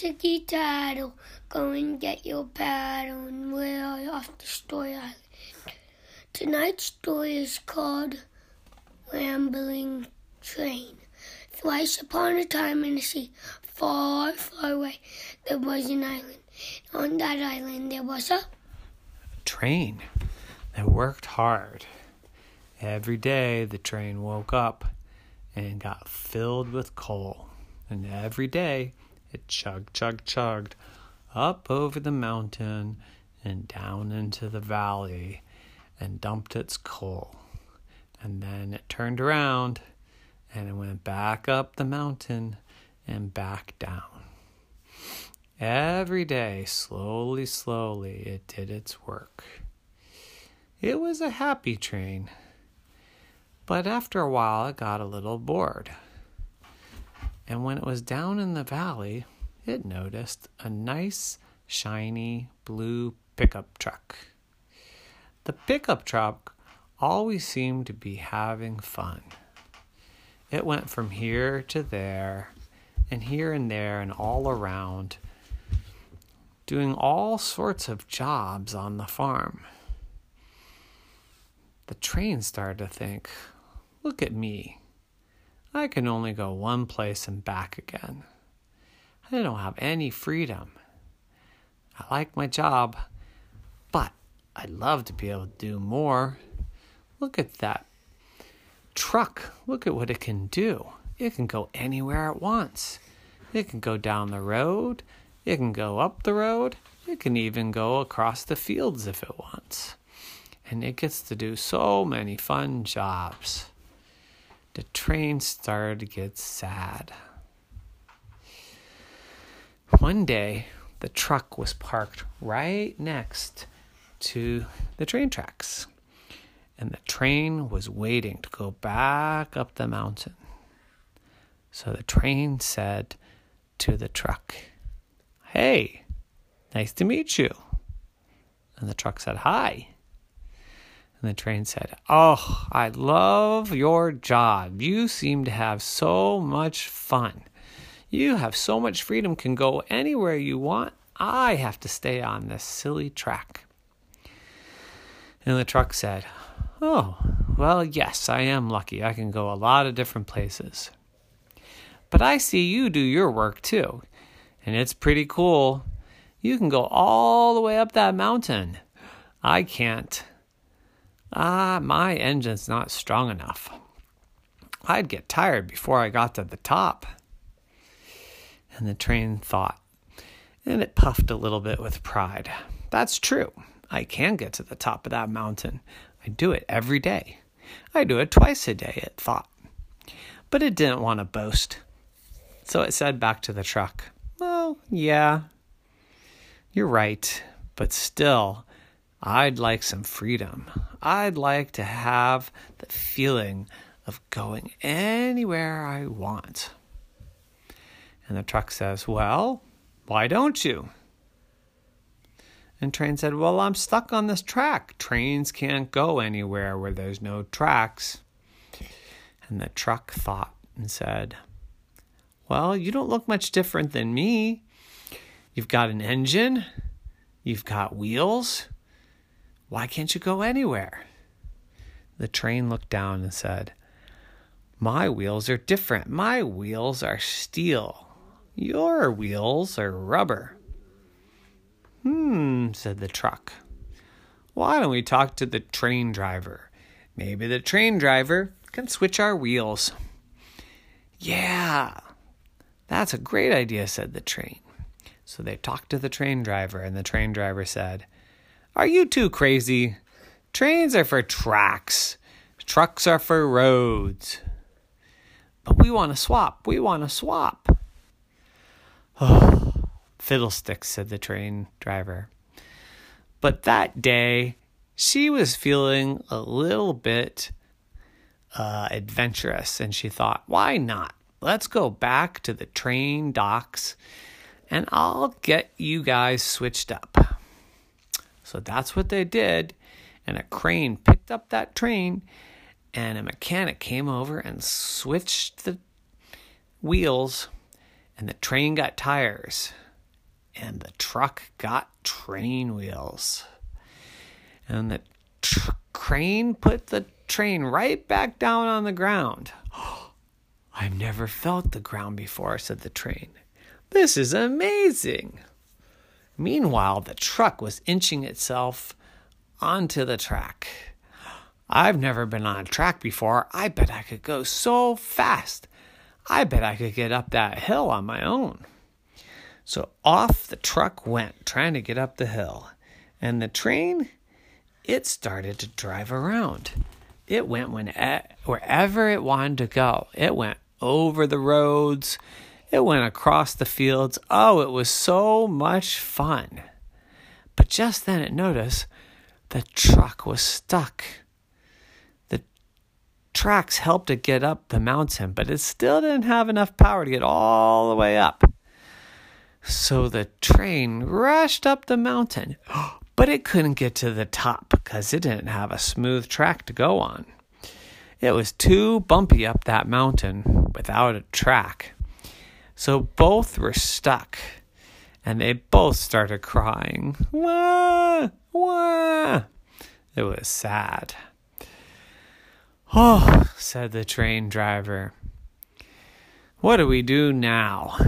ticky tattle, go and get your paddle and we're off to Story Island. Tonight's story is called Rambling Train. Thrice upon a time in the sea, far, far away, there was an island. On that island there was a train that worked hard. Every day the train woke up and got filled with coal. And every day it chugged, chugged, chugged up over the mountain and down into the valley and dumped its coal. And then it turned around and it went back up the mountain and back down. Every day, slowly, slowly, it did its work. It was a happy train, but after a while it got a little bored. And when it was down in the valley, it noticed a nice, shiny blue pickup truck. The pickup truck always seemed to be having fun. It went from here to there, and here and there, and all around, doing all sorts of jobs on the farm. The train started to think, look at me. I can only go one place and back again. I don't have any freedom. I like my job, but I'd love to be able to do more. Look at that truck. Look at what it can do. It can go anywhere it wants. It can go down the road. It can go up the road. It can even go across the fields if it wants. And it gets to do so many fun jobs the train started to get sad. One day, the truck was parked right next to the train tracks, and the train was waiting to go back up the mountain. So the train said to the truck, Hey, nice to meet you. And the truck said, Hi. And the train said, Oh, I love your job. You seem to have so much fun. You have so much freedom, can go anywhere you want. I have to stay on this silly track. And the truck said, Oh, well, yes, I am lucky. I can go a lot of different places. But I see you do your work too, and it's pretty cool. You can go all the way up that mountain. I can't. Ah, my engine's not strong enough. I'd get tired before I got to the top. And the train thought, and it puffed a little bit with pride. That's true. I can get to the top of that mountain. I do it every day. I do it twice a day, it thought. But it didn't want to boast. So it said back to the truck, Well, yeah, you're right, but still, I'd like some freedom. I'd like to have the feeling of going anywhere I want. And the truck says, Well, why don't you? And train said, Well, I'm stuck on this track. Trains can't go anywhere where there's no tracks. And the truck thought and said, Well, you don't look much different than me. You've got an engine, you've got wheels, why can't you go anywhere? The train looked down and said, My wheels are different. My wheels are steel. Your wheels are rubber. Hmm, said the truck. Why don't we talk to the train driver? Maybe the train driver can switch our wheels. Yeah, that's a great idea, said the train. So they talked to the train driver, and the train driver said, are you two crazy? Trains are for tracks, trucks are for roads. But we want to swap. We want to swap. Oh, fiddlesticks, said the train driver. But that day, she was feeling a little bit uh, adventurous, and she thought, why not? Let's go back to the train docks and I'll get you guys switched up. So that's what they did. And a crane picked up that train, and a mechanic came over and switched the wheels. and the train got tires, and the truck got train wheels. And the tr- crane put the train right back down on the ground. I've never felt the ground before, said the train. This is amazing. Meanwhile, the truck was inching itself onto the track. I've never been on a track before. I bet I could go so fast. I bet I could get up that hill on my own. So off the truck went, trying to get up the hill. And the train, it started to drive around. It went when, wherever it wanted to go. It went over the roads. It went across the fields. Oh, it was so much fun. But just then it noticed the truck was stuck. The tracks helped it get up the mountain, but it still didn't have enough power to get all the way up. So the train rushed up the mountain, but it couldn't get to the top because it didn't have a smooth track to go on. It was too bumpy up that mountain without a track. So both were stuck and they both started crying. Wah, wah. It was sad. Oh, said the train driver. What do we do now?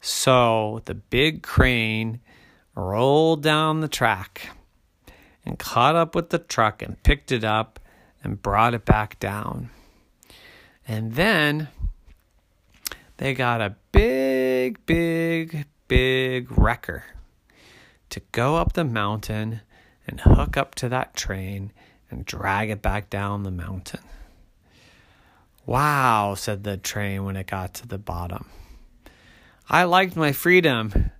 So the big crane rolled down the track and caught up with the truck and picked it up and brought it back down. And then they got a big, big, big wrecker to go up the mountain and hook up to that train and drag it back down the mountain. Wow, said the train when it got to the bottom. I liked my freedom,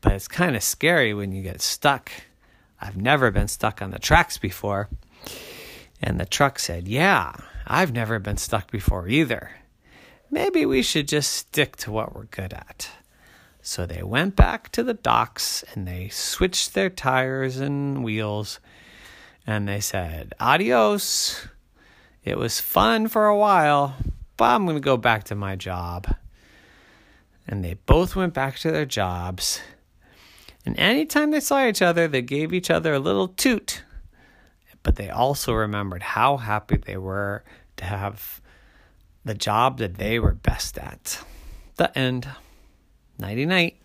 but it's kind of scary when you get stuck. I've never been stuck on the tracks before. And the truck said, Yeah, I've never been stuck before either. Maybe we should just stick to what we're good at. So they went back to the docks and they switched their tires and wheels and they said, Adios. It was fun for a while, but I'm going to go back to my job. And they both went back to their jobs. And anytime they saw each other, they gave each other a little toot but they also remembered how happy they were to have the job that they were best at. The end. Nighty night.